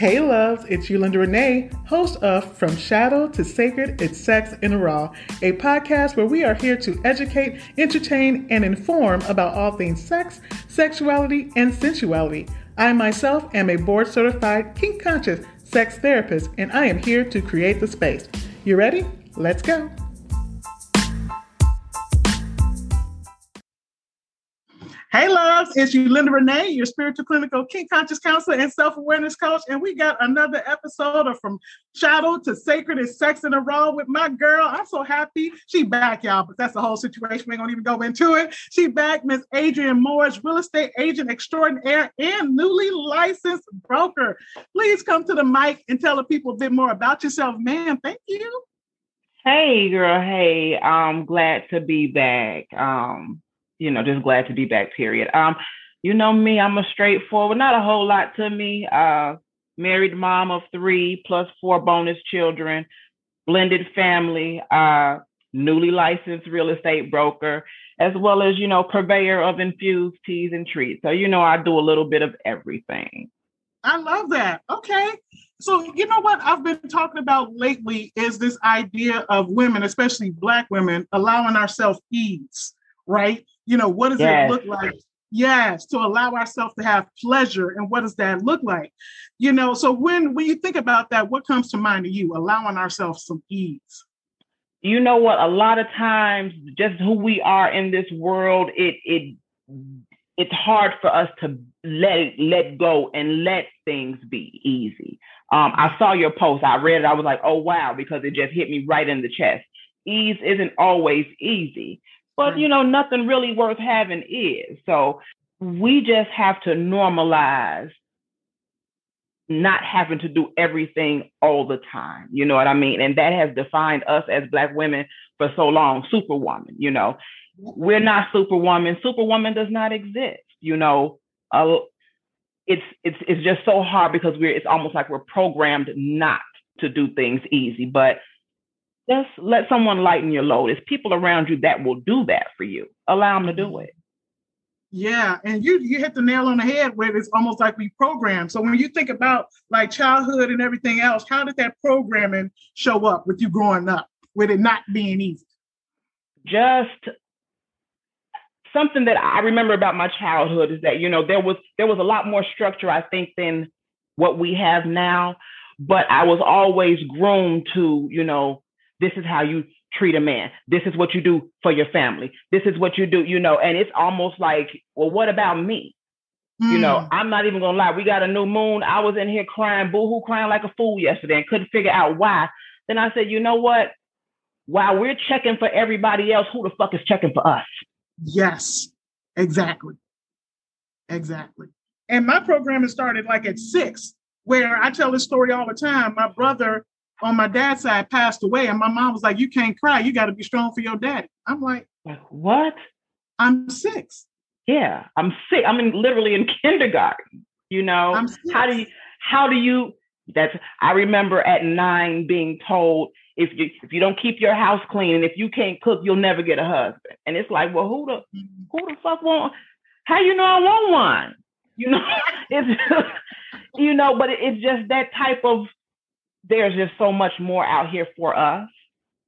Hey loves, it's Linda Renee, host of From Shadow to Sacred, It's Sex in the Raw, a podcast where we are here to educate, entertain, and inform about all things sex, sexuality, and sensuality. I myself am a board certified kink conscious sex therapist, and I am here to create the space. You ready? Let's go. It's you, Linda Renee, your spiritual clinical kink conscious counselor and self awareness coach. And we got another episode of From Shadow to Sacred is Sex in the Raw with my girl. I'm so happy she back, y'all, but that's the whole situation. We ain't gonna even go into it. She back, Miss Adrienne Morris, real estate agent extraordinaire and newly licensed broker. Please come to the mic and tell the people a bit more about yourself, man. Thank you. Hey, girl. Hey, I'm glad to be back. Um, you know, just glad to be back, period. Um, you know me, I'm a straightforward, not a whole lot to me. Uh, married mom of three plus four bonus children, blended family, uh, newly licensed real estate broker, as well as, you know, purveyor of infused teas and treats. So, you know, I do a little bit of everything. I love that. Okay. So, you know what I've been talking about lately is this idea of women, especially Black women, allowing ourselves ease, right? You know, what does yes. it look like? Yes, to allow ourselves to have pleasure. And what does that look like? You know, so when when you think about that, what comes to mind to you? Allowing ourselves some ease. You know what? A lot of times, just who we are in this world, it it it's hard for us to let it, let go and let things be easy. Um, I saw your post. I read it. I was like, oh wow, because it just hit me right in the chest. Ease isn't always easy. But you know, nothing really worth having is. So we just have to normalize not having to do everything all the time. You know what I mean? And that has defined us as black women for so long, superwoman, you know. We're not superwoman. Superwoman does not exist, you know. Uh, it's it's it's just so hard because we're it's almost like we're programmed not to do things easy. But just let someone lighten your load. It's people around you that will do that for you. Allow them to do mm-hmm. it. Yeah, and you you hit the nail on the head where it's almost like we program. So when you think about like childhood and everything else, how did that programming show up with you growing up, with it not being easy? Just something that I remember about my childhood is that you know there was there was a lot more structure I think than what we have now, but I was always groomed to you know this is how you treat a man. This is what you do for your family. This is what you do, you know, and it's almost like, well, what about me? Mm. You know, hmm. I'm not even gonna lie. We got a new moon. I was in here crying, boohoo, crying like a fool yesterday and couldn't figure out why. Then I said, you know what? While we're checking for everybody else, who the fuck is checking for us? Yes, exactly. Exactly. And my program has started like at six, where I tell this story all the time. My brother on my dad's side passed away, and my mom was like, "You can't cry. You got to be strong for your daddy." I'm like, "Like what?" I'm six. Yeah, I'm sick. I'm in, literally in kindergarten. You know, how do you? How do you? That's. I remember at nine being told if you if you don't keep your house clean and if you can't cook, you'll never get a husband. And it's like, well, who the mm-hmm. who the fuck want? How you know I want one? You know, it's you know, but it's just that type of there's just so much more out here for us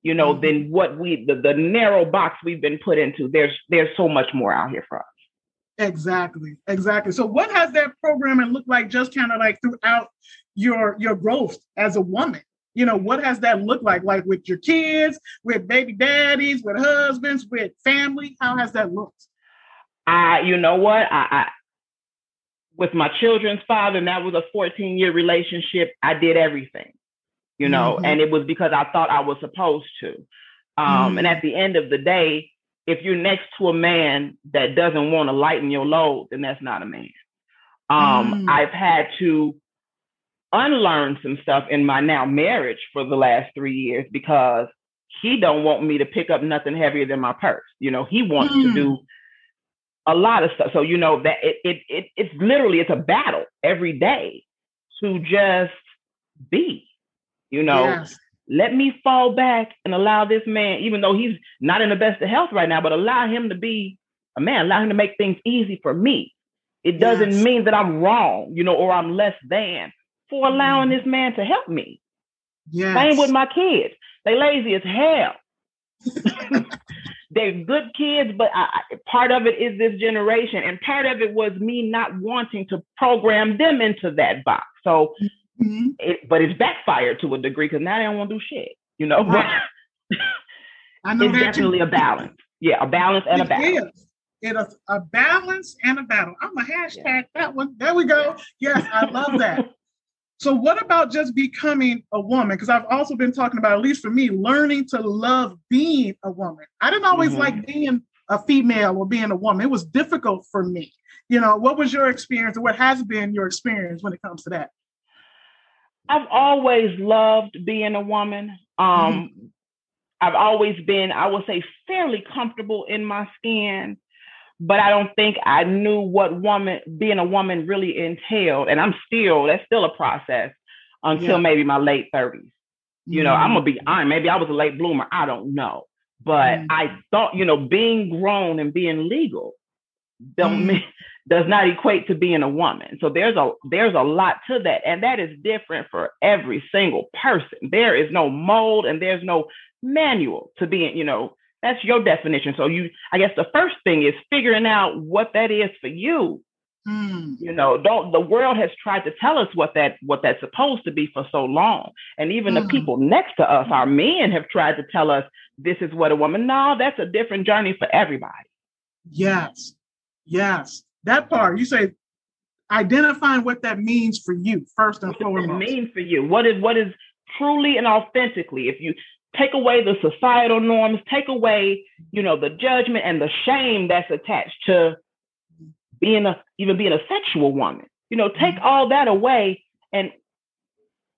you know mm-hmm. than what we the, the narrow box we've been put into. There's there's so much more out here for us. Exactly exactly. So what has that programming looked like just kind of like throughout your your growth as a woman? You know what has that looked like like with your kids with baby daddies with husbands with family? How has that looked? I you know what? I, I with my children's father and that was a 14 year relationship i did everything you know, mm-hmm. and it was because I thought I was supposed to. Um, mm-hmm. And at the end of the day, if you're next to a man that doesn't want to lighten your load, then that's not a man. Um, mm. I've had to unlearn some stuff in my now marriage for the last three years because he don't want me to pick up nothing heavier than my purse. You know, he wants mm. to do a lot of stuff. So you know that it, it it it's literally it's a battle every day to just be. You know, yes. let me fall back and allow this man, even though he's not in the best of health right now, but allow him to be a man, allow him to make things easy for me. It doesn't yes. mean that I'm wrong, you know, or I'm less than for allowing mm. this man to help me. Yes. Same with my kids. They lazy as hell. They're good kids, but I, part of it is this generation, and part of it was me not wanting to program them into that box. So, mm-hmm. it, but it's backfired to a degree because now they don't want to do shit, you know. Right. I know it's definitely too. a balance. Yeah, a balance and it a battle. Is. It is a balance and a battle. I'm a hashtag yeah. that one. There we go. Yes, I love that. So, what about just becoming a woman? Because I've also been talking about, at least for me, learning to love being a woman. I didn't always mm-hmm. like being a female or being a woman. It was difficult for me. You know, what was your experience or what has been your experience when it comes to that? I've always loved being a woman. Um, mm-hmm. I've always been, I would say, fairly comfortable in my skin but I don't think I knew what woman being a woman really entailed. And I'm still, that's still a process until yeah. maybe my late 30s. You mm know, I'm gonna be honest, maybe I was a late bloomer, I don't know. But mm I thought, you know, being grown and being legal don't mm mean, does not equate to being a woman. So there's a there's a lot to that. And that is different for every single person. There is no mold and there's no manual to being, you know, that's your definition. So you, I guess the first thing is figuring out what that is for you. Mm. You know, don't the world has tried to tell us what that what that's supposed to be for so long. And even mm. the people next to us, our men have tried to tell us this is what a woman. No, that's a different journey for everybody. Yes. Yes. That part, you say identifying what that means for you first and foremost. What it means for you. What is what is truly and authentically. If you take away the societal norms, take away, you know, the judgment and the shame that's attached to being a even being a sexual woman. You know, take mm-hmm. all that away and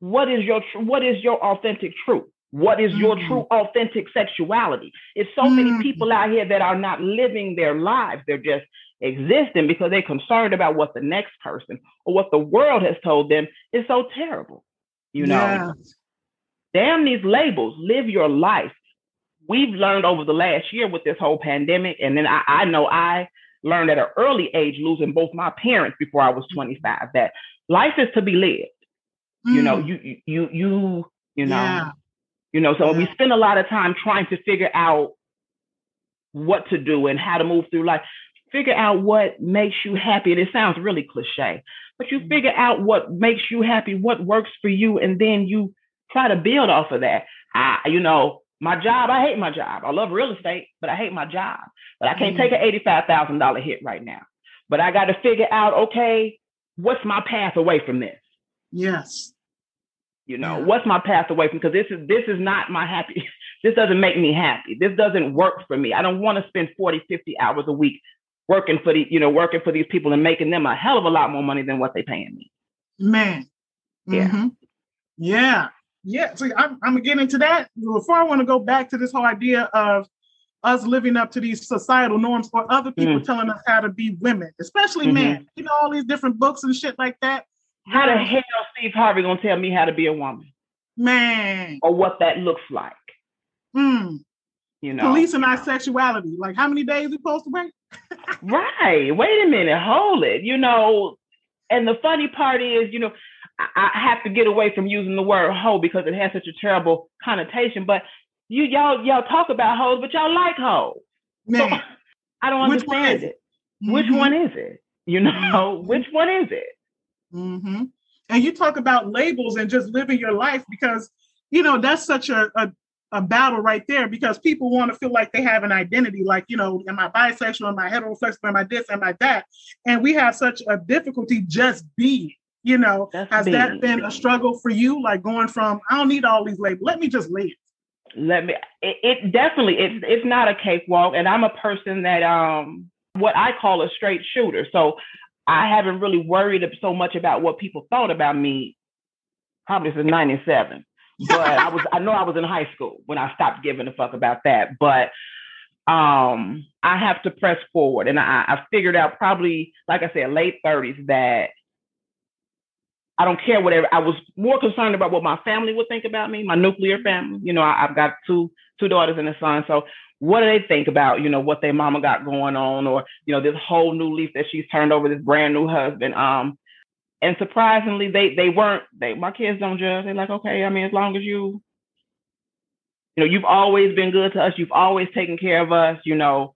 what is your what is your authentic truth? What is your mm-hmm. true authentic sexuality? It's so many mm-hmm. people out here that are not living their lives. They're just existing because they're concerned about what the next person or what the world has told them is so terrible. You know, yeah damn these labels, live your life. We've learned over the last year with this whole pandemic, and then I, I know I learned at an early age, losing both my parents before I was 25, that life is to be lived. Mm. You know, you you you you know, yeah. you know. So yeah. we spend a lot of time trying to figure out what to do and how to move through life. Figure out what makes you happy, and it sounds really cliche, but you mm. figure out what makes you happy, what works for you, and then you try to build off of that. I, you know, my job, I hate my job. I love real estate, but I hate my job. But I can't mm take an $85,000 hit right now. But I got to figure out, okay, what's my path away from this? Yes. You know, yeah. what's my path away from because this is this is not my happy. this doesn't make me happy. This doesn't work for me. I don't want to spend 40, 50 hours a week working for the, you know, working for these people and making them a hell of a lot more money than what they're paying me. Man. Yeah. Mm-hmm. Yeah yeah, so I'm, I'm gonna get into that. Before I want to go back to this whole idea of us living up to these societal norms or other people mm. telling us how to be women, especially mm-hmm. men. You know, all these different books and shit like that. How the hell Steve Harvey gonna tell me how to be a woman? Man. Or what that looks like. Hmm. You know. Policing our sexuality. Like how many days we supposed to wait? right. Wait a minute. Hold it. You know, and the funny part is, you know, I have to get away from using the word hoe because it has such a terrible connotation. But you y'all y'all talk about hoes, but y'all like hoes. Man, so, I don't understand it. Mm-hmm. Which one is it? You know, mm-hmm. which one is it? Mm-hmm. And you talk about labels and just living your life because you know that's such a, a a battle right there because people want to feel like they have an identity, like, you know, am I bisexual, am I heterosexual, am I this, am I that? And we have such a difficulty just being. You know, That's has big. that been a struggle for you? Like going from I don't need all these labels. Let me just live. Let me. It, it definitely. It's it's not a cakewalk, and I'm a person that um what I call a straight shooter. So I haven't really worried so much about what people thought about me. Probably since '97, but I was I know I was in high school when I stopped giving a fuck about that. But um I have to press forward, and I, I figured out probably like I said late 30s that I don't care whatever. I was more concerned about what my family would think about me, my nuclear family. You know, I, have got two two daughters and a son. So what do they think about, you know, what their mama got going on or, you know, this whole new leaf that she's turned over, this brand new husband. Um, and surprisingly, they they weren't. They my kids don't judge. They're like, okay, I mean, as long as you, you know, you've always been good to us. You've always taken care of us. You know,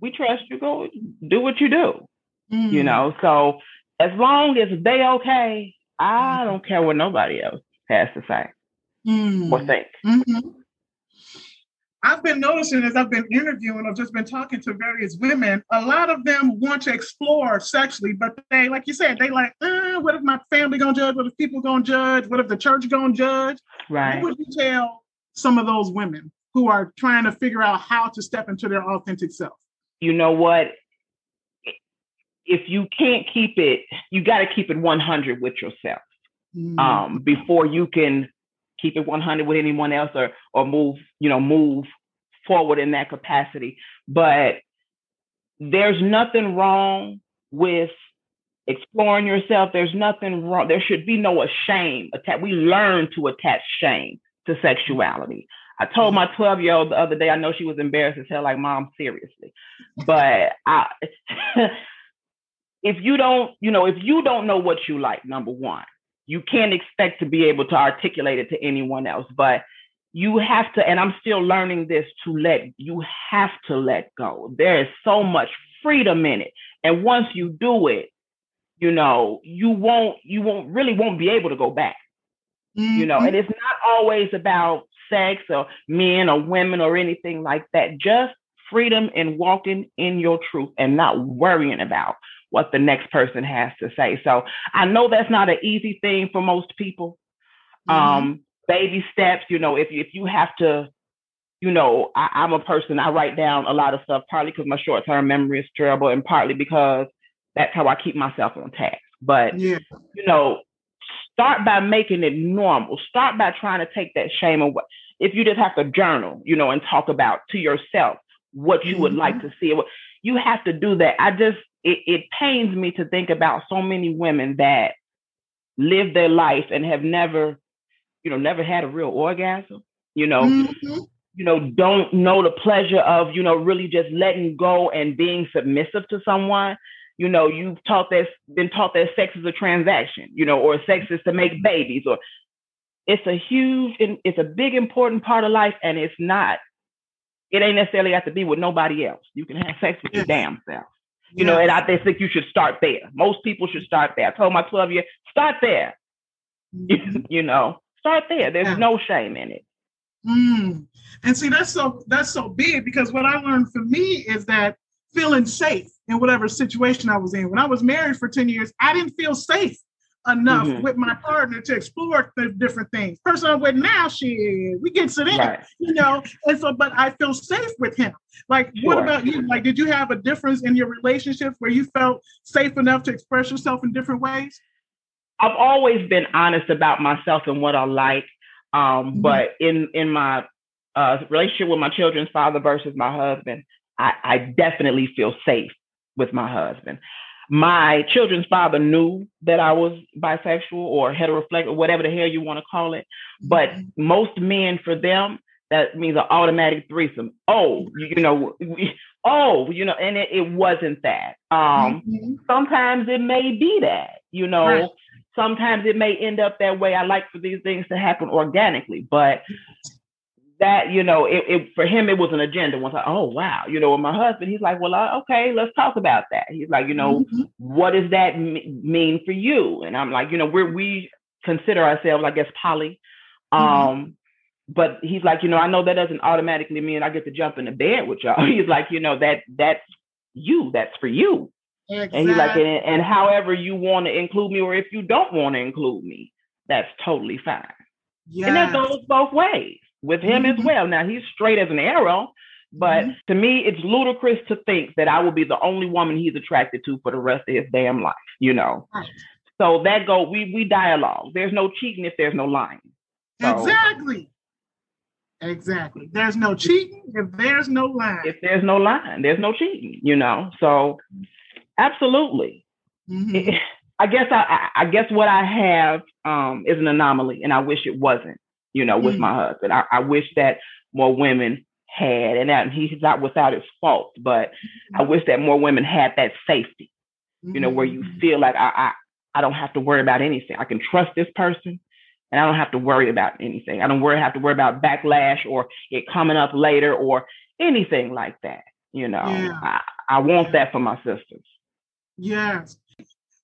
we trust you. Go do what you do. Mm. You know, so as long as they okay, I mm-hmm. don't care what nobody else has to say mm. or think. Mm-hmm. I've been noticing as I've been interviewing, I've just been talking to various women. A lot of them want to explore sexually, but they, like you said, they like, uh, what if my family gonna judge? What if people gonna judge? What if the church gonna judge? Right. What would you tell some of those women who are trying to figure out how to step into their authentic self? You know what? If you can't keep it, you got to keep it 100 with yourself mm. um, before you can keep it 100 with anyone else or or move you know move forward in that capacity. But there's nothing wrong with exploring yourself. There's nothing wrong there should be no shame we learn to attach shame to sexuality. I told my 12 year old the other day i know she was embarrassed as hell like mom seriously. But i if you don't you know if you don't know what you like number one you can't expect to be able to articulate it to anyone else. But you have to and i'm still learning this to let you have to let go there is so much freedom in it and once you do it you know you won't you won't really won't be able to go back mm-hmm. you know and mm-hmm. it's not always about sex or men or women or anything like that just freedom in walking in your truth and not worrying about what the next person has to say. So I know that's not an easy thing for most people. Mm-hmm. Um, baby steps, you know, if if you have to, you know, I, I'm a person I write down a lot of stuff, partly because my short term memory is terrible, and partly because that's how I keep myself on task. But yeah. you know, start by making it normal. Start by trying to take that shame away. If you just have to journal, you know, and talk about to yourself what you mm-hmm. would like mm-hmm. to see, you have to do that. I just it, it pains me to think about so many women that live their life and have never, you know, never had a real orgasm, you know, mm-hmm. you know, don't know the pleasure of, you know, really just letting go and being submissive to someone. You know, you've taught that been taught that sex is a transaction, you know, or sex is to make babies, or it's a huge it's a big important part of life, and it's not. It ain't necessarily have to be with nobody else. You can have sex with your damn self. You know, and I think you should start there. Most people should start there. I told my 12 year, start there. Mm-hmm. you know, start there. There's yeah. no shame in it. Mm. And see, that's so that's so big because what I learned for me is that feeling safe in whatever situation I was in. When I was married for 10 years, I didn't feel safe enough mm-hmm. with my partner to explore the different things. Person I'm with now, she we get it in, right. you know. And so, but I feel safe with him. Like, sure. what about you? Like, did you have a difference in your relationships where you felt safe enough to express yourself in different ways? I've always been honest about myself and what I like. Um, mm-hmm. but in in my uh, relationship with my children's father versus my husband, I, I definitely feel safe with my husband my children's father knew that I was bisexual or heteroflexible, whatever the hell you want to call it. But mm-hmm. most men, for them, that means an automatic threesome. Oh, you know, oh, you know, and it, it wasn't that. Um, mm-hmm. Sometimes it may be that, you know. Right. Sometimes it may end up that way. I like for these things to happen organically, but that you know it, it, for him it was an agenda once like oh wow you know with my husband he's like well uh, okay let's talk about that he's like you know mm-hmm. what does that m- mean for you and i'm like you know we're we consider ourselves i guess poly mm-hmm. um but he's like you know i know that doesn't automatically mean i get to jump in the bed with y'all he's like you know that that's you that's for you exactly. and he's like and, and however you want to include me or if you don't want to include me that's totally fine yes. and that goes both ways with him mm-hmm. as well. Now he's straight as an arrow, but mm-hmm. to me, it's ludicrous to think that I will be the only woman he's attracted to for the rest of his damn life. You know, right. so that go we we dialogue. There's no cheating if there's no lying. So, exactly. Exactly. There's no cheating if there's no lying. If there's no lying, there's no cheating. You know, so absolutely. Mm-hmm. I guess I, I guess what I have um, is an anomaly, and I wish it wasn't you know, with mm my husband. I, I, wish that more women had, and that he's not without his fault, but mm-hmm. I wish that more women had that safety, mm-hmm. you know, where you mm-hmm. feel like I, I I don't have to worry about anything. I can trust this person and I don't have to worry about anything. I don't worry have to worry about backlash or it coming up later or anything like that. You know, yeah. I, I want that for my sisters. Yes.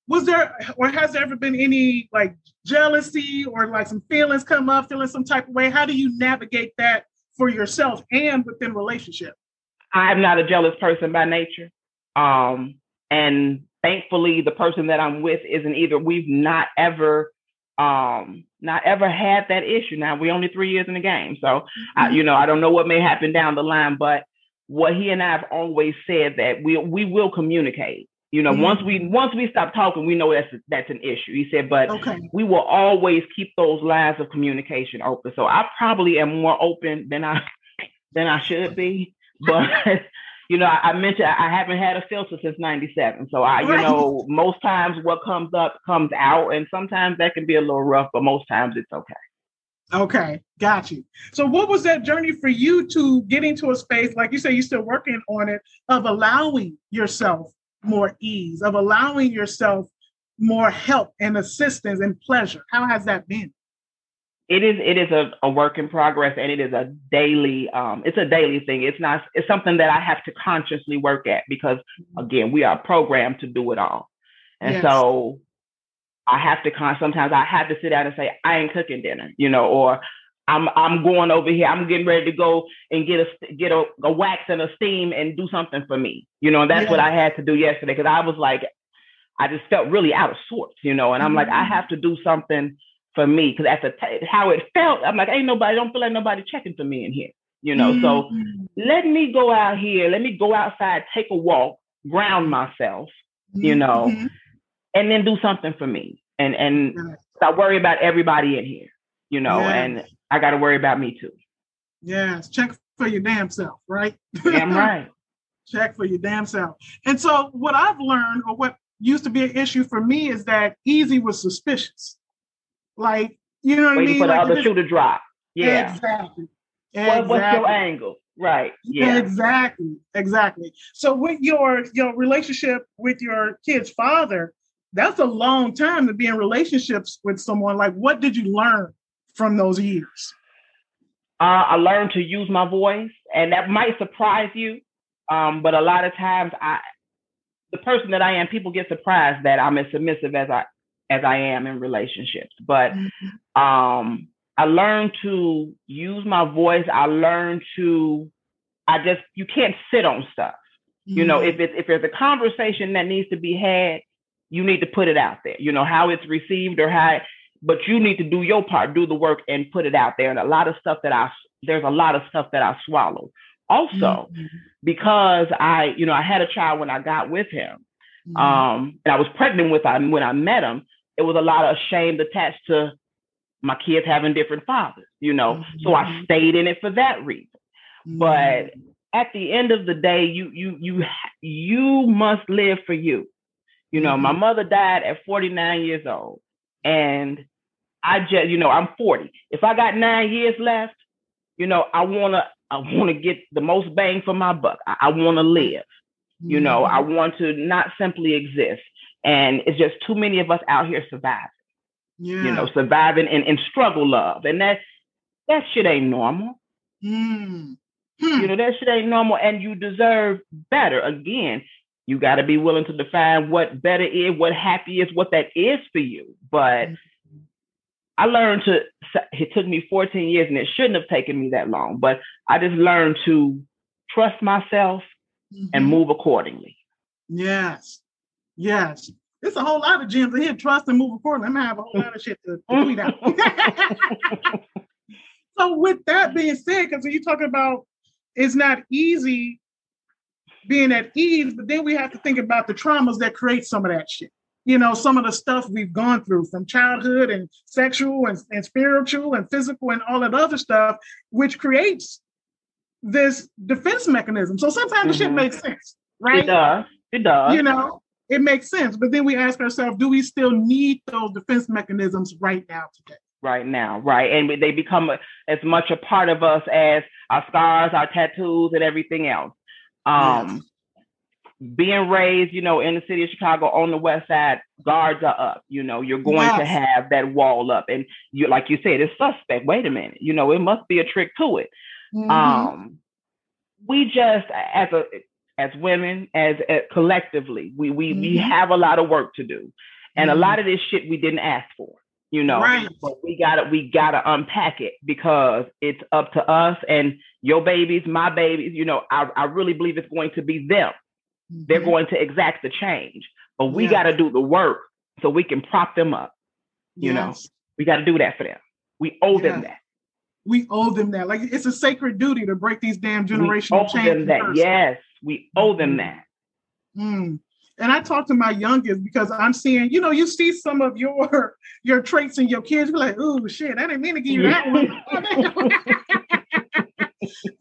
Was there or has there ever been any like jealousy or like some feelings come up, feeling some type of way? How do you navigate that for yourself and within relationship? I'm not a jealous person by nature. Um, and thankfully the person that I'm with isn't either. We've not ever um not ever had that issue. Now we're only three years in the game, so mm-hmm. I, you know I don't know what may happen down the line, but what he and I have always said that we we will communicate. You know, mm-hmm. once we once we stop talking, we know that's that's an issue. He said, but okay. we will always keep those lines of communication open. So I probably am more open than I than I should be, but you know, I, I, mentioned I haven't had a filter since '97, so I, you know, most times what comes up comes out, and sometimes that can be a little rough, but most times it's okay. Okay, got you. So, what was that journey for you to get into a space, like you say, you're still working on it, of allowing yourself more ease, of allowing yourself more help and assistance and pleasure? How has that been? it is it is a, a work in progress and it is a daily um it's a daily thing it's not it's something that i have to consciously work at because mm-hmm. again we are programmed to do it all and yes. so i have to con sometimes i have to sit down and say i ain't cooking dinner you know or i'm i'm going over here i'm getting ready to go and get a get a, a wax and a steam and do something for me you know and that's yes. what i had to do yesterday because i was like i just felt really out of sorts you know and i'm mm-hmm. like i mm-hmm. have to do something for me because at the t- how it felt, I'm like, ain't nobody, don't feel like nobody checking for me in here, you know. Mm-hmm. So let me go out here, let me go outside, take a walk, ground myself, mm-hmm. you know, mm-hmm. and then do something for me. And and. I worry about everybody in here, you know, yes. and I got to worry about me too. Yes, check for your damn self, right? Damn right. check for your damn self. And so what I've learned, or what used to be an issue for me, is that easy was suspicious. Like, you know what Waiting I mean? for the like, other shoe to drop. Yeah. Exactly. What, what's your angle? Right. Yeah. Exactly. Exactly. So with your your relationship with your kid's father, that's a long time to be in relationships with someone. Like, what did you learn from those years? Uh, I learned to use my voice, and that might surprise you. Um, but a lot of times, I, the person that I am, people get surprised that I'm as submissive as I as I am in relationships. But mm-hmm. um, I learned to use my voice. I learned to, I just, you can't sit on stuff. Mm-hmm. You know, if mm-hmm. it's if there's a conversation that needs to be had, you need to put it out there. You know how it's received or how, but you need to do your part, do the work, and put it out there. And a lot of stuff that I there's a lot of stuff that I swallowed. Also, mm-hmm. because I, you know, I had a child when I got with him, mm-hmm. um, and I was pregnant with him when I met him it was a lot of shame attached to my kids having different fathers, you know. Mm-hmm. So I mm-hmm. stayed in it for that reason. Mm-hmm. But at the end of the day, you you you you must live for you. You know, mm-hmm. my mother died at 49 years old, and I just, you know, I'm 40. If I got nine years left, you know, I wanna I wanna get the most bang for my buck. I, I wanna live. You know, I mm-hmm. want to not simply exist. And it's just too many of us out here surviving. Yeah. You know, surviving and, and struggle love. And that that shit ain't normal. Mm. Hmm. You know, that shit ain't normal. And you deserve better. Again, you got to be willing to define what better is, what happy is, what that is for you. But mm-hmm. I learned to, it took me 14 years and it shouldn't have taken me that long, but I just learned to trust myself mm-hmm. and move accordingly. Yes. Yes. It's a whole lot of gems in here. Trust and move accordingly. I'm gonna have a whole lot of shit to, to tweet out. so with that being said, because you're talking about it's not easy being at ease, but then we have to think about the traumas that create some of that shit. You know, some of the stuff we've gone through from childhood and sexual and, and spiritual and physical and all that other stuff, which creates this defense mechanism. So sometimes mm-hmm. the shit mm-hmm. makes sense, right? It does. It does. You know, it makes sense. But then we ask ourselves, do we still need those defense mechanisms right now today? Right now, right. And they become as much a part of us as our scars, our tattoos, and everything else. Um, yes. Being raised, you know, in the city of Chicago on the west side, guards are up. You know, you're going yes. to have that wall up. And you like you said, it's suspect. Wait a minute. You know, it must be a trick to it. Mm-hmm. Um we just as a as women, as, as collectively, we we mm-hmm. we have a lot of work to do. And mm-hmm. a lot of this shit we didn't ask for you know right. but we gotta we gotta unpack it because it's up to us and your babies my babies you know i, I really believe it's going to be them mm-hmm. they're going to exact the change but we yes. gotta do the work so we can prop them up you yes. know we gotta do that for them we owe them that we owe them that like it's a sacred duty to break these damn generational we owe them that first. yes we owe them mm-hmm. that mm. And I talk to my youngest because I'm seeing, you know, you see some of your your traits in your kids. You're like, oh shit, I didn't mean to give you that one.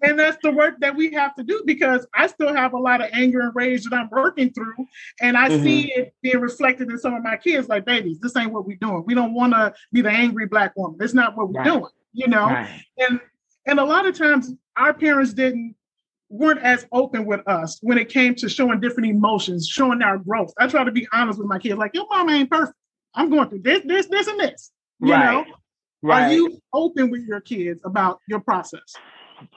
and that's the work that we have to do because I still have a lot of anger and rage that I'm working through. And I mm-hmm. see it being reflected in some of my kids, like, babies, this ain't what we're doing. We don't want to be the angry black woman. That's not what we're right. doing, you know? Right. And and a lot of times our parents didn't weren't as open with us when it came to showing different emotions, showing our growth. I try to be honest with my kids, like your mama ain't perfect. I'm going through this, this, this, and this. You right. know, right. are you open with your kids about your process?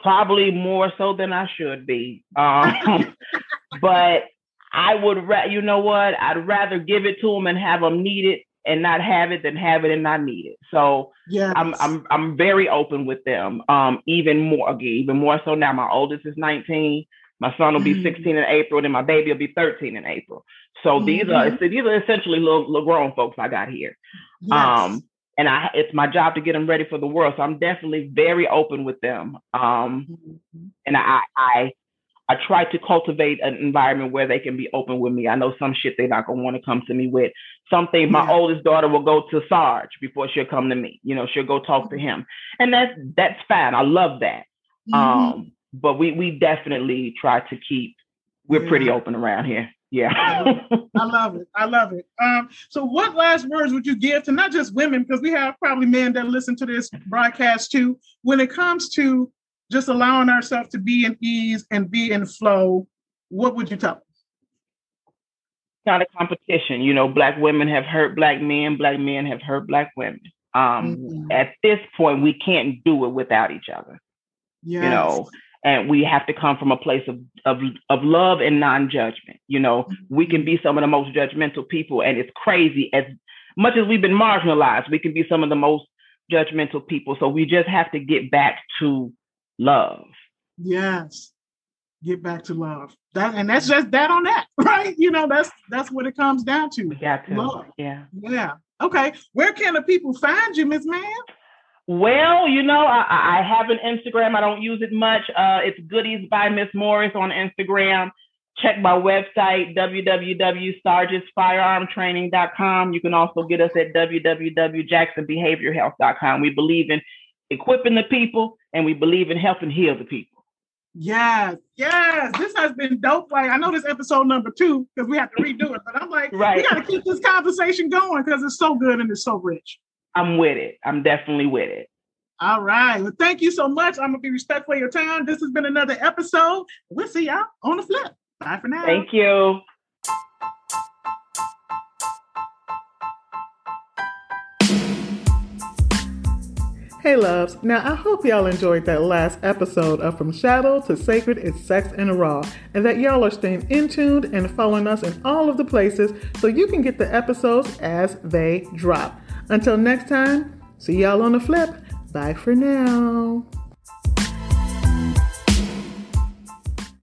Probably more so than I should be. Um, but I would, ra- you know what? I'd rather give it to them and have them need it and not have it than have it and not need it. So yeah, I'm I'm I'm very open with them. Um, even more again, even more so now. My oldest is 19. My son will be mm-hmm. 16 in April, and my baby will be 13 in April. So mm-hmm. these are mm-hmm. these are essentially little, little grown folks I got here. Yes. Um, and I it's my job to get them ready for the world. So I'm definitely very open with them. Um, mm-hmm. and I I I try to cultivate an environment where they can be open with me. I know some shit they're not gonna want to come to me with. Something my yeah. oldest daughter will go to Sarge before she'll come to me. You know, she'll go talk to him, and that's that's fine. I love that. Mm-hmm. Um, but we we definitely try to keep. We're yeah. pretty open around here. Yeah, I love it. I love it. Um, so, what last words would you give to not just women, because we have probably men that listen to this broadcast too, when it comes to just allowing ourselves to be in ease and be in flow, what would you tell us? Not a competition. You know, black women have hurt black men, black men have hurt black women. Um, mm-hmm. At this point, we can't do it without each other. Yes. You know, and we have to come from a place of of, of love and non-judgment. You know, mm-hmm. we can be some of the most judgmental people, and it's crazy. As much as we've been marginalized, we can be some of the most judgmental people. So we just have to get back to love. Yes. Get back to love. That and that's just that on that, right? You know, that's that's what it comes down to. We got to. Love. Yeah. Yeah. Okay. Where can the people find you, Miss Man? Well, you know, I, I, have an Instagram. I don't use it much. Uh, it's Goodies by Miss Morris on Instagram. Check my website, www.sargesfirearmtraining.com. You can also get us at www.jacksonbehaviorhealth.com. We believe in equipping the people, and we believe in helping heal the people. Yes, yes. This has been dope. Like I know this episode number two because we have to redo it, but I'm like, right. we got to keep this conversation going because it's so good and it's so rich. I'm with it. I'm definitely with it. All right. Well, thank you so much. I'm gonna be respectful of your time. This has been another episode. We'll see y'all on the flip. Bye for now. Thank you. Hey loves, now I hope y'all enjoyed that last episode of From Shadow to Sacred is Sex and Raw, and that y'all are staying in tuned and following us in all of the places so you can get the episodes as they drop. Until next time, see y'all on the flip. Bye for now.